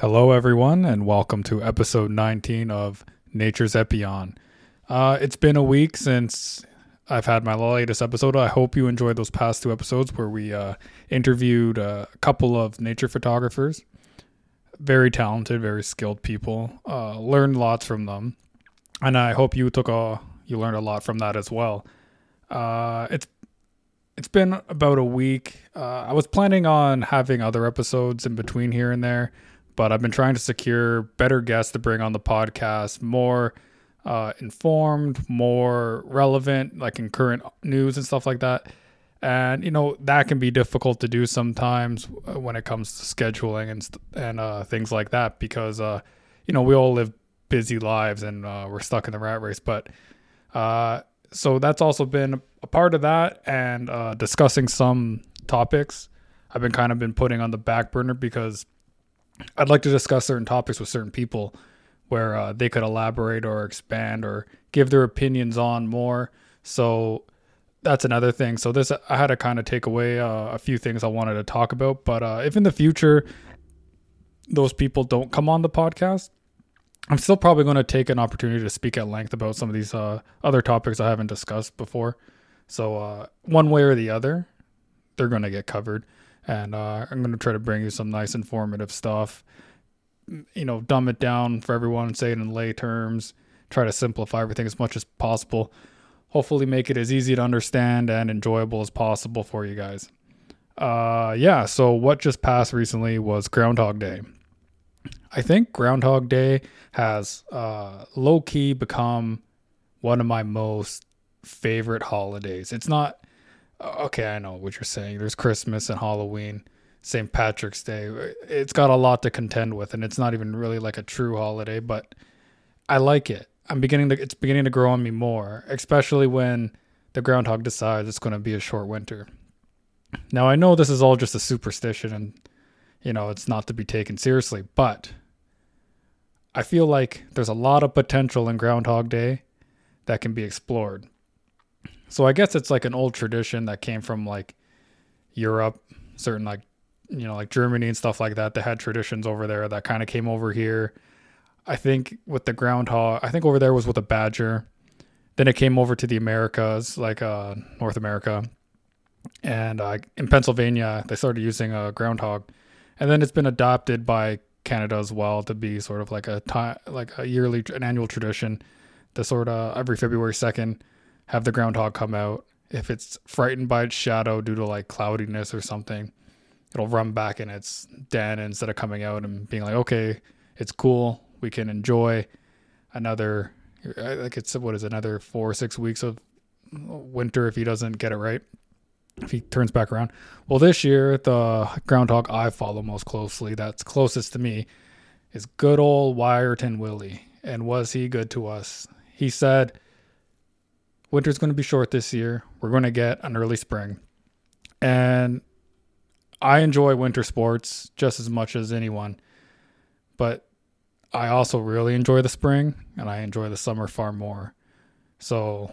Hello, everyone, and welcome to episode 19 of Nature's Epyon. Uh, it's been a week since I've had my latest episode. I hope you enjoyed those past two episodes where we uh, interviewed a couple of nature photographers. Very talented, very skilled people. Uh, learned lots from them, and I hope you took a you learned a lot from that as well. Uh, it's it's been about a week. Uh, I was planning on having other episodes in between here and there but I've been trying to secure better guests to bring on the podcast, more uh, informed, more relevant, like in current news and stuff like that. And you know that can be difficult to do sometimes uh, when it comes to scheduling and and uh, things like that because uh, you know we all live busy lives and uh, we're stuck in the rat race. But uh, so that's also been a part of that and discussing some topics I've been kind of been putting on the back burner because I'd like to discuss certain topics with certain people where uh, they could elaborate or expand or give their opinions on more. So that's another thing. So this I had to kind of take away uh, a few things I wanted to talk about. But uh, if in the future those people don't come on the podcast, I'm still probably going to take an opportunity to speak at length about some of these uh, other topics I haven't discussed before. So uh, one way or the other, they're going to get covered and uh, I'm going to try to bring you some nice informative stuff. You know, dumb it down for everyone, say it in lay terms, try to simplify everything as much as possible. Hopefully, make it as easy to understand and enjoyable as possible for you guys. Uh, yeah, so what just passed recently was Groundhog Day. I think Groundhog Day has uh, low key become one of my most favorite holidays. It's not okay, I know what you're saying. There's Christmas and Halloween, St. Patrick's Day. It's got a lot to contend with, and it's not even really like a true holiday, but I like it. I'm beginning to, it's beginning to grow on me more, especially when the groundhog decides it's going to be a short winter. Now, I know this is all just a superstition and, you know, it's not to be taken seriously, but I feel like there's a lot of potential in Groundhog Day that can be explored. So I guess it's like an old tradition that came from like Europe, certain like you know like Germany and stuff like that. They had traditions over there that kind of came over here. I think with the groundhog, I think over there was with a badger. Then it came over to the Americas, like uh, North America, and uh, in Pennsylvania they started using a groundhog, and then it's been adopted by Canada as well to be sort of like a time, like a yearly, an annual tradition. The sort of every February second have the groundhog come out. If it's frightened by its shadow due to like cloudiness or something, it'll run back in its den instead of coming out and being like, okay, it's cool. We can enjoy another, like it's what is it, another four or six weeks of winter if he doesn't get it right. If he turns back around. Well, this year, the groundhog I follow most closely, that's closest to me, is good old Wiarton Willie. And was he good to us? He said, winter's going to be short this year. We're going to get an early spring. And I enjoy winter sports just as much as anyone. But I also really enjoy the spring and I enjoy the summer far more. So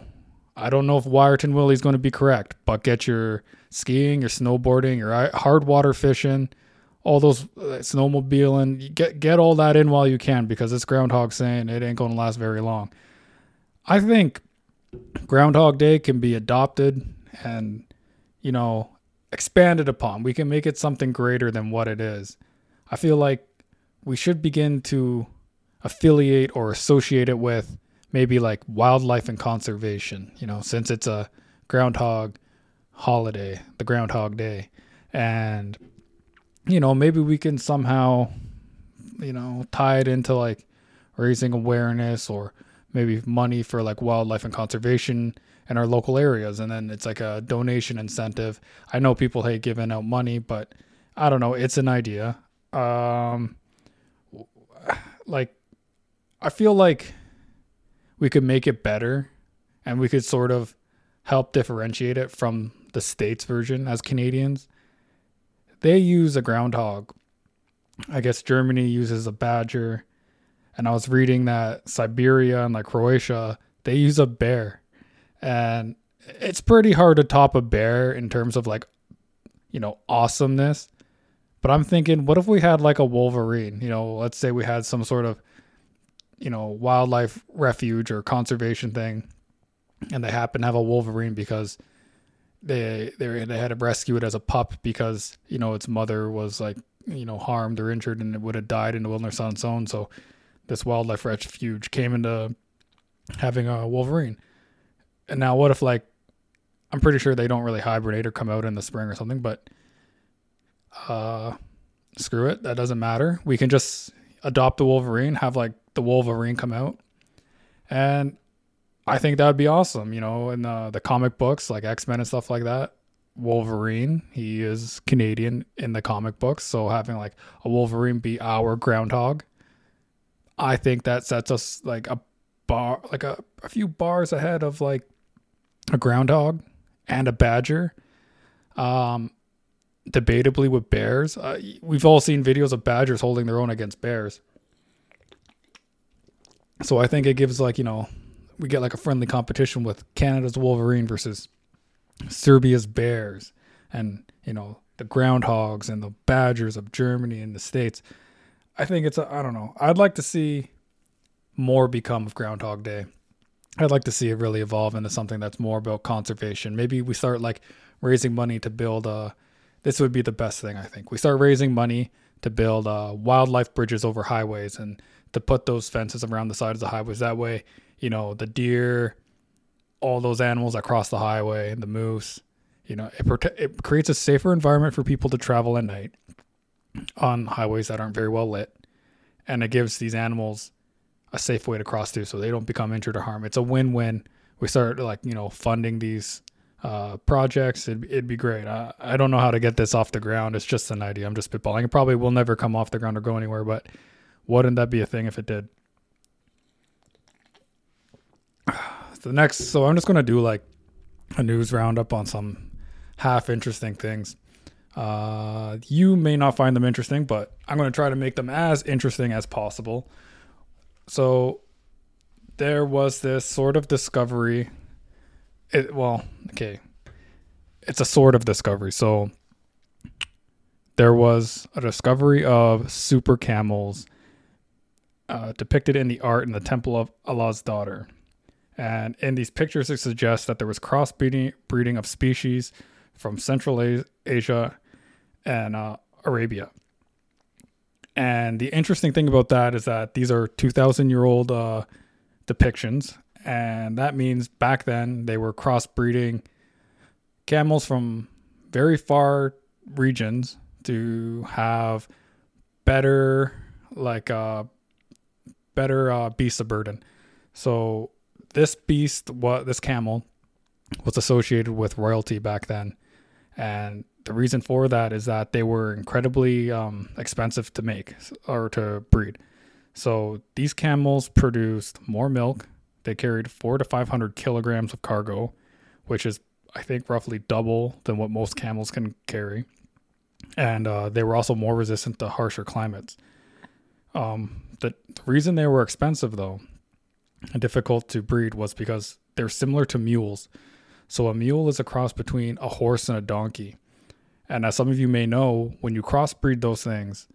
I don't know if Wiarton Willie's going to be correct, but get your skiing, your snowboarding, your hard water fishing, all those uh, snowmobiling, get get all that in while you can because this groundhog saying it ain't going to last very long. I think Groundhog Day can be adopted and, you know, expanded upon. We can make it something greater than what it is. I feel like we should begin to affiliate or associate it with maybe like wildlife and conservation, you know, since it's a groundhog holiday, the Groundhog Day. And, you know, maybe we can somehow, you know, tie it into like raising awareness or maybe money for like wildlife and conservation in our local areas. And then it's like a donation incentive. I know people hate giving out money but i don't know. It's an idea. Um like i feel like we could make it better and we could sort of help differentiate it from the states version as canadians. They use a groundhog. I guess germany uses a badger and I was reading that Siberia and like Croatia, they use a bear. And it's pretty hard to top a bear in terms of like, you know, awesomeness. But I'm thinking, what if we had like a Wolverine? You know, let's say we had some sort of, you know, wildlife refuge or conservation thing, and they happen to have a Wolverine because they they they had to rescue it as a pup because you know its mother was like you know harmed or injured and it would have died in the wilderness on its own. So this wildlife refuge came into having a Wolverine. And now what if like I'm pretty sure they don't really hibernate or come out in the spring or something, but uh screw it, that doesn't matter. We can just adopt the Wolverine, have like the Wolverine come out. And I think that would be awesome, you know, in the, the comic books like X-Men and stuff like that. Wolverine, he is Canadian in the comic books, so having like a Wolverine be our groundhog, I think that sets us like a bar like a, a few bars ahead of like a groundhog and a badger. Um, debatably with bears, uh, we've all seen videos of badgers holding their own against bears. So I think it gives like you know we get like a friendly competition with Canada's Wolverine versus Serbia's bears, and you know the groundhogs and the badgers of Germany and the states. I think it's I don't know. I'd like to see more become of Groundhog Day. I'd like to see it really evolve into something that's more about conservation. Maybe we start like raising money to build a. This would be the best thing I think. We start raising money to build uh, wildlife bridges over highways and to put those fences around the sides of the highways. That way, you know, the deer, all those animals that cross the highway, and the moose, you know, it, prote- it creates a safer environment for people to travel at night on highways that aren't very well lit. And it gives these animals a safe way to cross through so they don't become injured or harmed. It's a win win. We start like, you know, funding these uh, projects. It'd, it'd be great. I, I don't know how to get this off the ground. It's just an idea. I'm just spitballing. It probably will never come off the ground or go anywhere, but wouldn't that be a thing if it did? the next, so I'm just going to do like a news roundup on some half interesting things. Uh, you may not find them interesting, but I'm going to try to make them as interesting as possible. So there was this sort of discovery. It, well, okay. It's a sort of discovery. So there was a discovery of super camels uh, depicted in the art in the Temple of Allah's Daughter. And in these pictures, it suggests that there was crossbreeding breeding of species from Central Asia and uh, Arabia. And the interesting thing about that is that these are 2,000 year old uh, depictions. And that means back then they were crossbreeding camels from very far regions to have better, like, uh, better uh, beasts of burden. So this beast, what this camel, was associated with royalty back then, and the reason for that is that they were incredibly um, expensive to make or to breed. So these camels produced more milk. They carried four to 500 kilograms of cargo, which is, I think, roughly double than what most camels can carry. And uh, they were also more resistant to harsher climates. Um, the, the reason they were expensive, though, and difficult to breed was because they're similar to mules. So a mule is a cross between a horse and a donkey. And as some of you may know, when you crossbreed those things,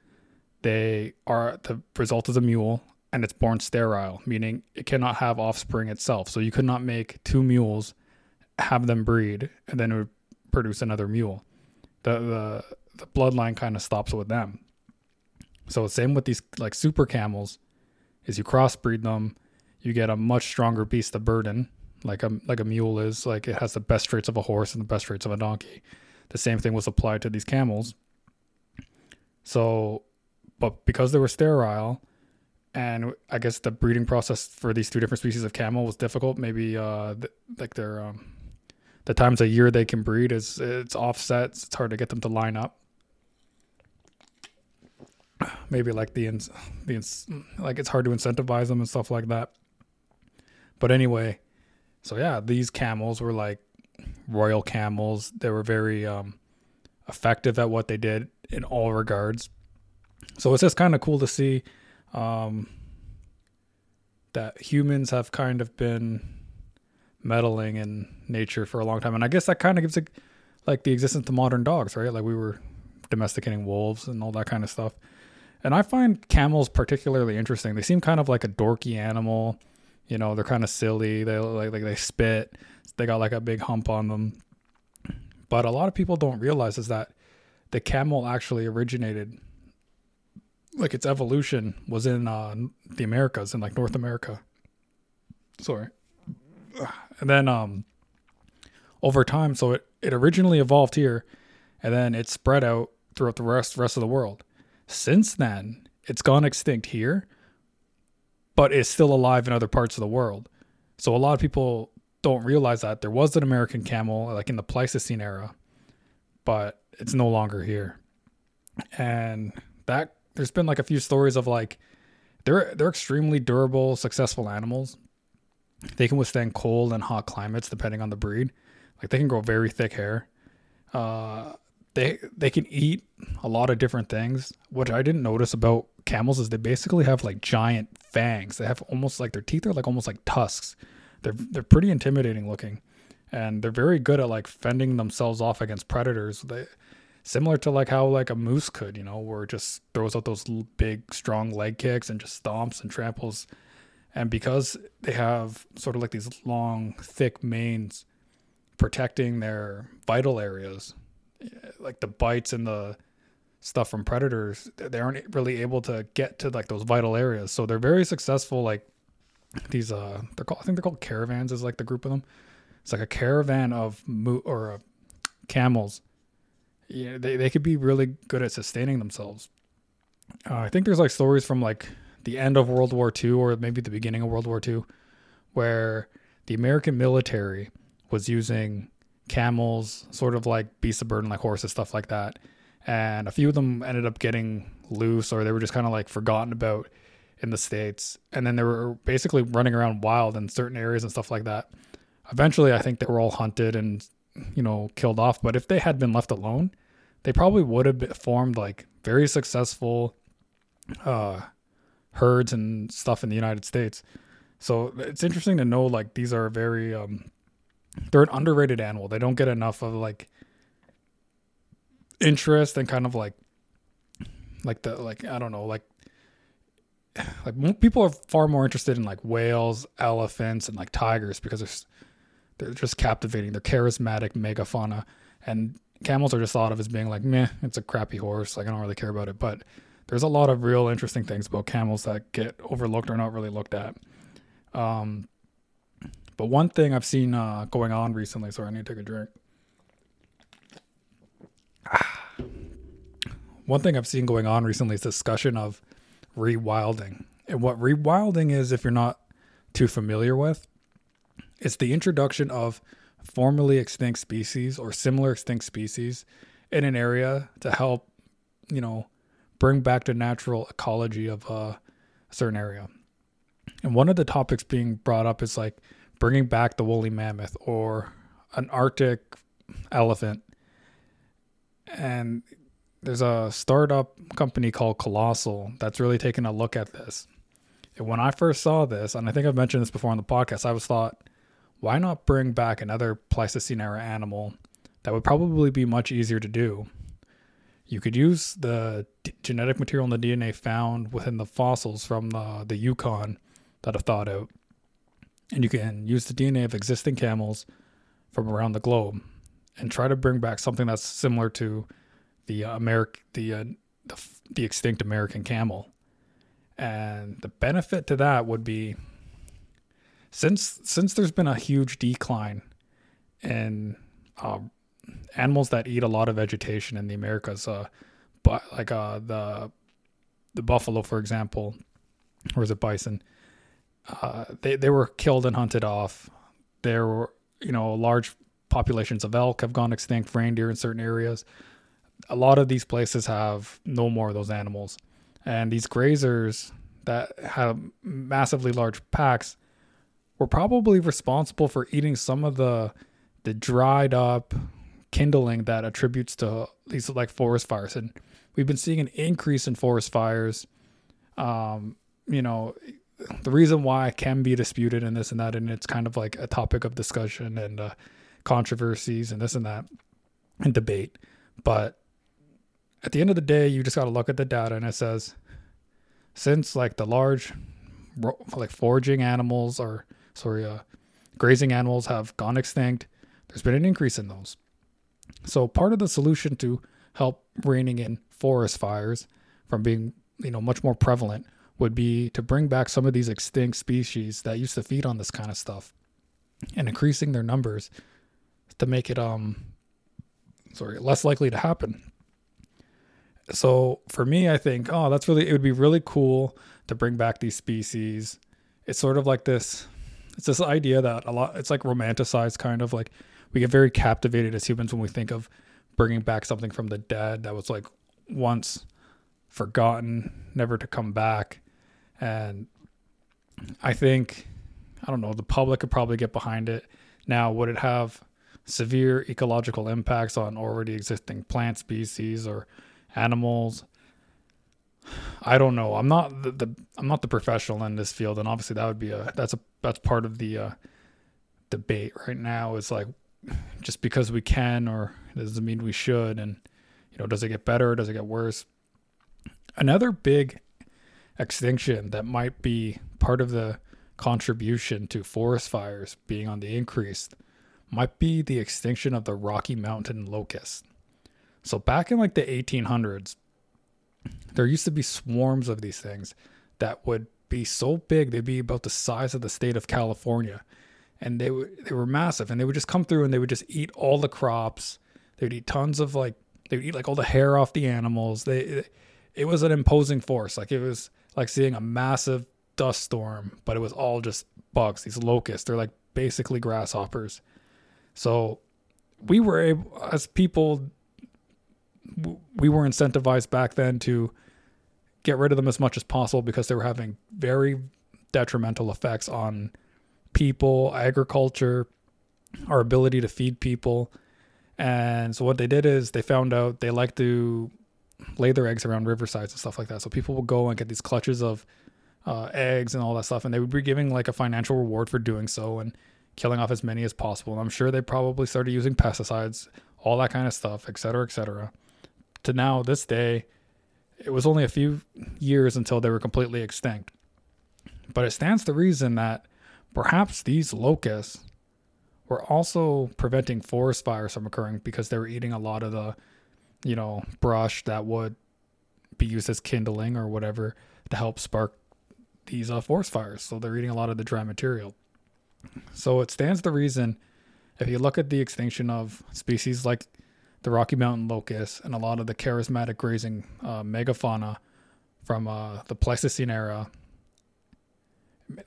they are the result is a mule and it's born sterile, meaning it cannot have offspring itself. So you could not make two mules, have them breed, and then it would produce another mule. The the the bloodline kind of stops with them. So same with these like super camels, is you crossbreed them, you get a much stronger beast of burden, like a like a mule is. Like it has the best traits of a horse and the best traits of a donkey. The same thing was applied to these camels. So, but because they were sterile, and I guess the breeding process for these two different species of camel was difficult. Maybe uh, th- like their um, the times a year they can breed is it's offsets. It's hard to get them to line up. Maybe like the ins- the ins- like it's hard to incentivize them and stuff like that. But anyway, so yeah, these camels were like royal camels. They were very um, effective at what they did in all regards. So it's just kind of cool to see um, that humans have kind of been meddling in nature for a long time, and I guess that kind of gives it like the existence of modern dogs, right? Like we were domesticating wolves and all that kind of stuff. And I find camels particularly interesting. They seem kind of like a dorky animal. You know, they're kind of silly. They like like they spit. They got like a big hump on them. But a lot of people don't realize is that the camel actually originated like its evolution was in uh, the Americas in like North America. Sorry. And then um over time so it it originally evolved here and then it spread out throughout the rest rest of the world. Since then, it's gone extinct here, but it's still alive in other parts of the world. So a lot of people don't realize that there was an American camel like in the Pleistocene era, but it's no longer here. And that there's been like a few stories of like they're they're extremely durable, successful animals. They can withstand cold and hot climates depending on the breed. Like they can grow very thick hair. Uh, they they can eat a lot of different things. What I didn't notice about camels is they basically have like giant fangs. They have almost like their teeth are like almost like tusks. They're they're pretty intimidating looking, and they're very good at like fending themselves off against predators. They similar to like how like a moose could, you know, where it just throws out those big strong leg kicks and just stomps and tramples. And because they have sort of like these long, thick manes protecting their vital areas, eh, like the bites and the stuff from predators, they aren't really able to get to like those vital areas. So they're very successful. Like these, uh, they're called, I think they're called caravans is like the group of them. It's like a caravan of mo- or uh, camels. Yeah, they, they could be really good at sustaining themselves. Uh, I think there's like stories from like the end of World War II or maybe the beginning of World War II where the American military was using camels, sort of like beasts of burden, like horses, stuff like that. And a few of them ended up getting loose or they were just kind of like forgotten about in the States. And then they were basically running around wild in certain areas and stuff like that. Eventually, I think they were all hunted and, you know, killed off. But if they had been left alone, they probably would have formed like very successful uh, herds and stuff in the United States. So it's interesting to know like these are very um, they're an underrated animal. They don't get enough of like interest and kind of like like the like I don't know like like people are far more interested in like whales, elephants, and like tigers because they're they're just captivating. They're charismatic megafauna, and camels are just thought of as being like meh, it's a crappy horse. Like I don't really care about it, but there's a lot of real interesting things about camels that get overlooked or not really looked at. Um, but one thing I've seen uh, going on recently, sorry, I need to take a drink. One thing I've seen going on recently is discussion of rewilding. And what rewilding is, if you're not too familiar with, it's the introduction of formerly extinct species or similar extinct species in an area to help, you know, bring back the natural ecology of a certain area. And one of the topics being brought up is like bringing back the woolly mammoth or an Arctic elephant. And there's a startup company called Colossal that's really taking a look at this. And when I first saw this, and I think I've mentioned this before on the podcast, I was thought, why not bring back another Pleistocene era animal that would probably be much easier to do? You could use the d- genetic material and the DNA found within the fossils from the, the Yukon that have thawed out and you can use the DNA of existing camels from around the globe and try to bring back something that's similar to the uh, American the, uh, the the extinct American camel. And the benefit to that would be since since there's been a huge decline in uh, animals that eat a lot of vegetation in the Americas, uh, but like uh, the the buffalo, for example, or is it bison? uh, they they were killed and hunted off. There were you know large populations of elk have gone extinct, reindeer in certain areas. A lot of these places have no more of those animals, and these grazers that have massively large packs were probably responsible for eating some of the the dried up kindling that attributes to these like forest fires. And we've been seeing an increase in forest fires. Um you know the reason why can be disputed and this and that, and it's kind of like a topic of discussion and uh, controversies and this and that and debate. But at the end of the day, you just got to look at the data and it says since like the large like foraging animals or sorry, uh, grazing animals have gone extinct, there's been an increase in those. So part of the solution to help reining in forest fires from being, you know, much more prevalent would be to bring back some of these extinct species that used to feed on this kind of stuff and increasing their numbers to make it um sorry, less likely to happen. So for me, I think, oh, that's really it would be really cool to bring back these species. It's sort of like this it's this idea that a lot it's like romanticized kind of like we get very captivated as humans when we think of bringing back something from the dead that was like once forgotten, never to come back. And I think I don't know, the public could probably get behind it. Now, would it have severe ecological impacts on already existing plant species or animals? I don't know. I'm not the, the, I'm not the professional in this field, and obviously that would be a that's a that's part of the uh, debate right now. Is like just because we can, or doesn't mean we should, and you know, does it get better? Does it get worse? Another big extinction that might be part of the contribution to forest fires being on the increase might be the extinction of the Rocky Mountain locust. So back in like the 1800s, there used to be swarms of these things that would be so big they'd be about the size of the state of California, and they were they were massive, and they would just come through and they would just eat all the crops. They would eat tons of like they would eat like all the hair off the animals. They it was an imposing force. Like it was like seeing a massive dust storm, but it was all just bugs. These locusts, they're like basically grasshoppers. So we were able, as people, we were incentivized back then to get rid of them as much as possible because they were having very detrimental effects on people, agriculture, our ability to feed people. And so what they did is they found out they like to lay their eggs around riversides and stuff like that. So people will go and get these clutches of uh, eggs and all that stuff, and they would be giving like a financial reward for doing so and killing off as many as possible. And I'm sure they probably started using pesticides, all that kind of stuff, et cetera, et cetera. To now, this day, it was only a few years until they were completely extinct. But it stands to reason that perhaps these locusts were also preventing forest fires from occurring because they were eating a lot of the, you know, brush that would be used as kindling or whatever to help spark these uh, forest fires. So they're eating a lot of the dry material. So it stands to reason if you look at the extinction of species like the Rocky Mountain locust and a lot of the charismatic grazing uh, megafauna from uh, the Pleistocene era,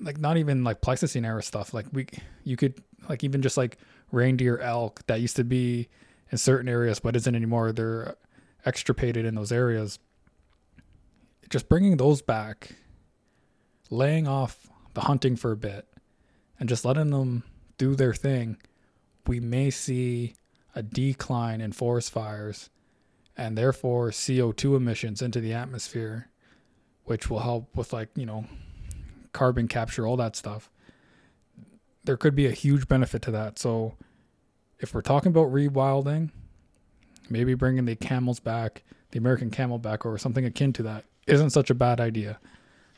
like not even like Pleistocene era stuff. Like we, you could like even just like reindeer elk that used to be in certain areas but isn't anymore. They're extirpated in those areas. Just bringing those back, laying off the hunting for a bit, and just letting them do their thing, we may see a decline in forest fires and therefore CO2 emissions into the atmosphere, which will help with, like, you know, carbon capture, all that stuff. There could be a huge benefit to that. So, if we're talking about rewilding, maybe bringing the camels back, the American camel back, or something akin to that, isn't such a bad idea.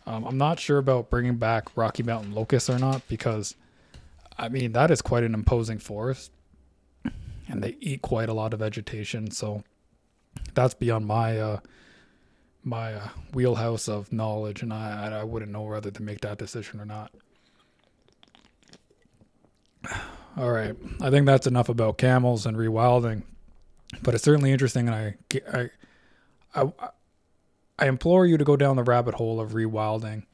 Um, I'm not sure about bringing back Rocky Mountain locusts or not because, I mean, that is quite an imposing forest, and they eat quite a lot of vegetation. So that's beyond my uh, my uh, wheelhouse of knowledge, and I I wouldn't know whether to make that decision or not. All right, I think that's enough about camels and rewilding, but it's certainly interesting, and I I I, I implore you to go down the rabbit hole of rewilding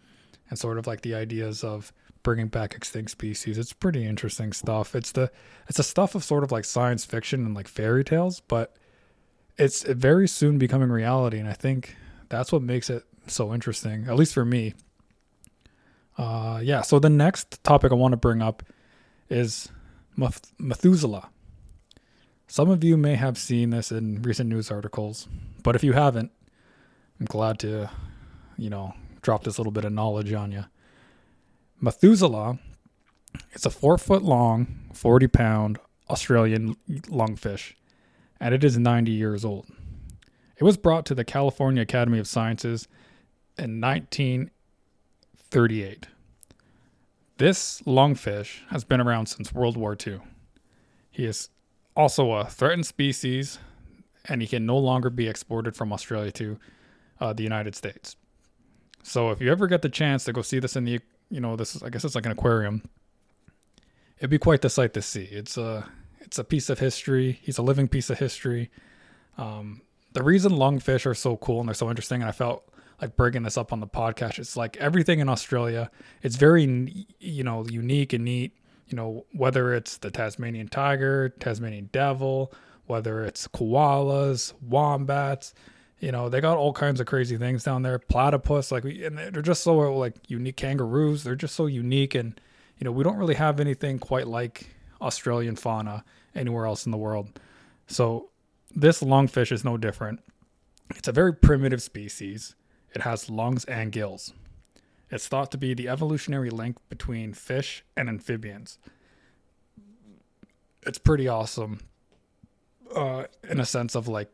and sort of like the ideas of bringing back extinct species. It's pretty interesting stuff. It's the it's the stuff of sort of like science fiction and like fairy tales, but it's very soon becoming reality, and I think that's what makes it so interesting, at least for me. Uh, yeah. So the next topic I want to bring up is Methuselah. Some of you may have seen this in recent news articles, but if you haven't, I'm glad to, you know, drop this little bit of knowledge on you. Methuselah is a four foot long, 40 pound Australian lungfish, and it is 90 years old. It was brought to the California Academy of Sciences in 1938. This lungfish has been around since World War II. He is also a threatened species and he can no longer be exported from Australia to uh, the United States. So if you ever get the chance to go see this in the, you know, this is I guess it's like an aquarium. It'd be quite the sight to see. It's a it's a piece of history. He's a living piece of history. Um, the reason lungfish are so cool and they're so interesting, and I felt like bringing this up on the podcast. It's like everything in Australia. It's very you know unique and neat. You know whether it's the Tasmanian tiger, Tasmanian devil, whether it's koalas, wombats. You know, they got all kinds of crazy things down there. Platypus, like, and they're just so like unique. Kangaroos, they're just so unique, and you know, we don't really have anything quite like Australian fauna anywhere else in the world. So this lungfish is no different. It's a very primitive species. It has lungs and gills. It's thought to be the evolutionary link between fish and amphibians. It's pretty awesome uh, in a sense of like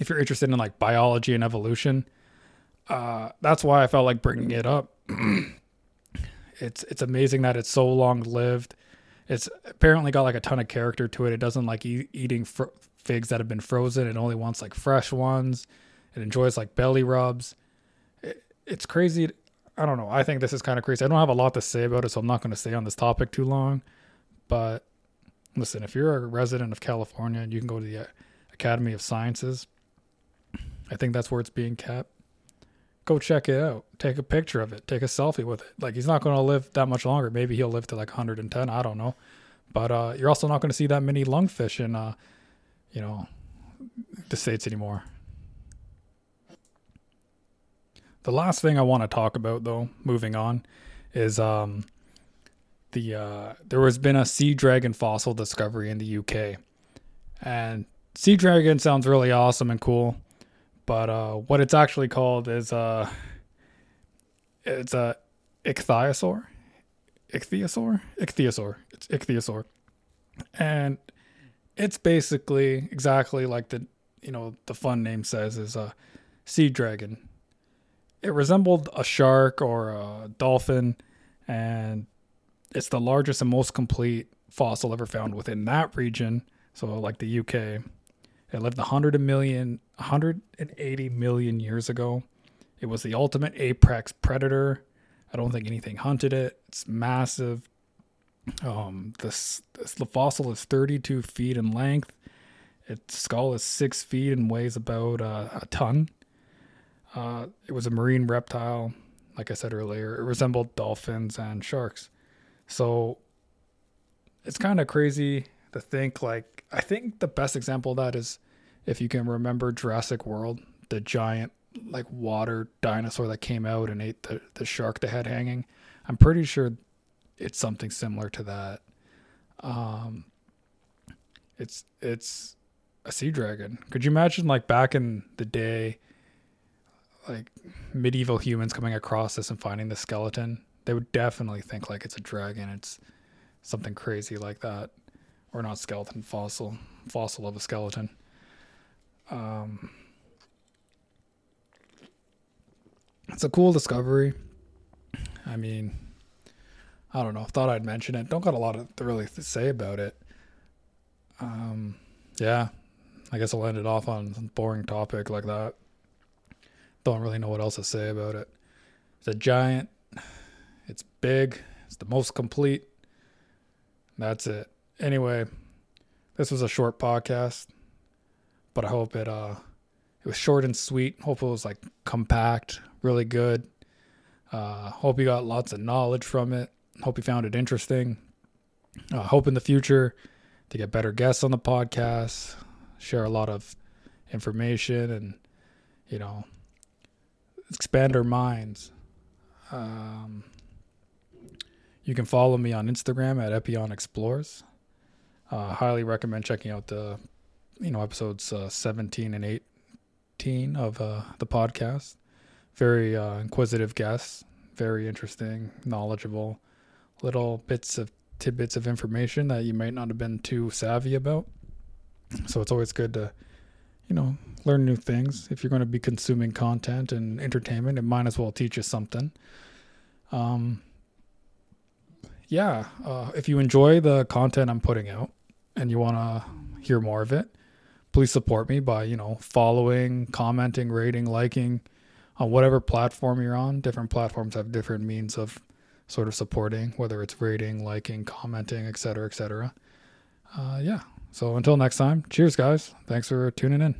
if you're interested in like biology and evolution, uh, that's why I felt like bringing it up. it's it's amazing that it's so long lived. It's apparently got like a ton of character to it. It doesn't like e- eating fr- figs that have been frozen. It only wants like fresh ones. It enjoys like belly rubs. It, it's crazy. I don't know. I think this is kind of crazy. I don't have a lot to say about it, so I'm not going to stay on this topic too long. But listen, if you're a resident of California and you can go to the uh, Academy of Sciences, I think that's where it's being kept. Go check it out. Take a picture of it. Take a selfie with it. Like he's not going to live that much longer. Maybe he'll live to like 110. I don't know. But uh, you're also not going to see that many lungfish in, uh, you know, the states anymore. The last thing I want to talk about, though, moving on, is um, the uh, there has been a sea dragon fossil discovery in the UK, and sea dragon sounds really awesome and cool, but uh, what it's actually called is uh, it's a ichthyosaur, ichthyosaur, ichthyosaur. It's ichthyosaur, and it's basically exactly like the you know the fun name says is a sea dragon. It resembled a shark or a dolphin, and it's the largest and most complete fossil ever found within that region. So, like the UK, it lived 100 million, 180 million years ago. It was the ultimate apex predator. I don't think anything hunted it. It's massive. Um, this, this the fossil is 32 feet in length. Its skull is six feet and weighs about uh, a ton. Uh, it was a marine reptile. Like I said earlier, it resembled dolphins and sharks. So it's kind of crazy to think like I think the best example of that is if you can remember Jurassic World, the giant like water dinosaur that came out and ate the, the shark that had hanging. I'm pretty sure it's something similar to that. Um it's it's a sea dragon. Could you imagine like back in the day like medieval humans coming across this and finding the skeleton they would definitely think like it's a dragon. It's something crazy like that, or not skeleton fossil, fossil of a skeleton. Um, it's a cool discovery. I mean, I don't know. Thought I'd mention it. Don't got a lot to really say about it. Um, yeah, I guess I'll end it off on a boring topic like that. Don't really know what else to say about it. It's a giant it's big. It's the most complete. That's it. Anyway, this was a short podcast, but I hope it uh it was short and sweet. Hope it was like compact, really good. Uh, hope you got lots of knowledge from it. Hope you found it interesting. Uh, hope in the future to get better guests on the podcast, share a lot of information, and you know expand our minds. Um, you can follow me on Instagram at Epyon Explores. Uh, highly recommend checking out the, you know, episodes uh, 17 and 18 of uh, the podcast. Very uh, inquisitive guests, very interesting, knowledgeable, little bits of tidbits of information that you might not have been too savvy about. So it's always good to, you know, learn new things. If you're going to be consuming content and entertainment, it might as well teach you something. Um, yeah, uh, if you enjoy the content I'm putting out and you want to hear more of it, please support me by, you know, following, commenting, rating, liking on whatever platform you're on. Different platforms have different means of sort of supporting, whether it's rating, liking, commenting, etc., etc. Uh, yeah. So until next time, cheers, guys. Thanks for tuning in.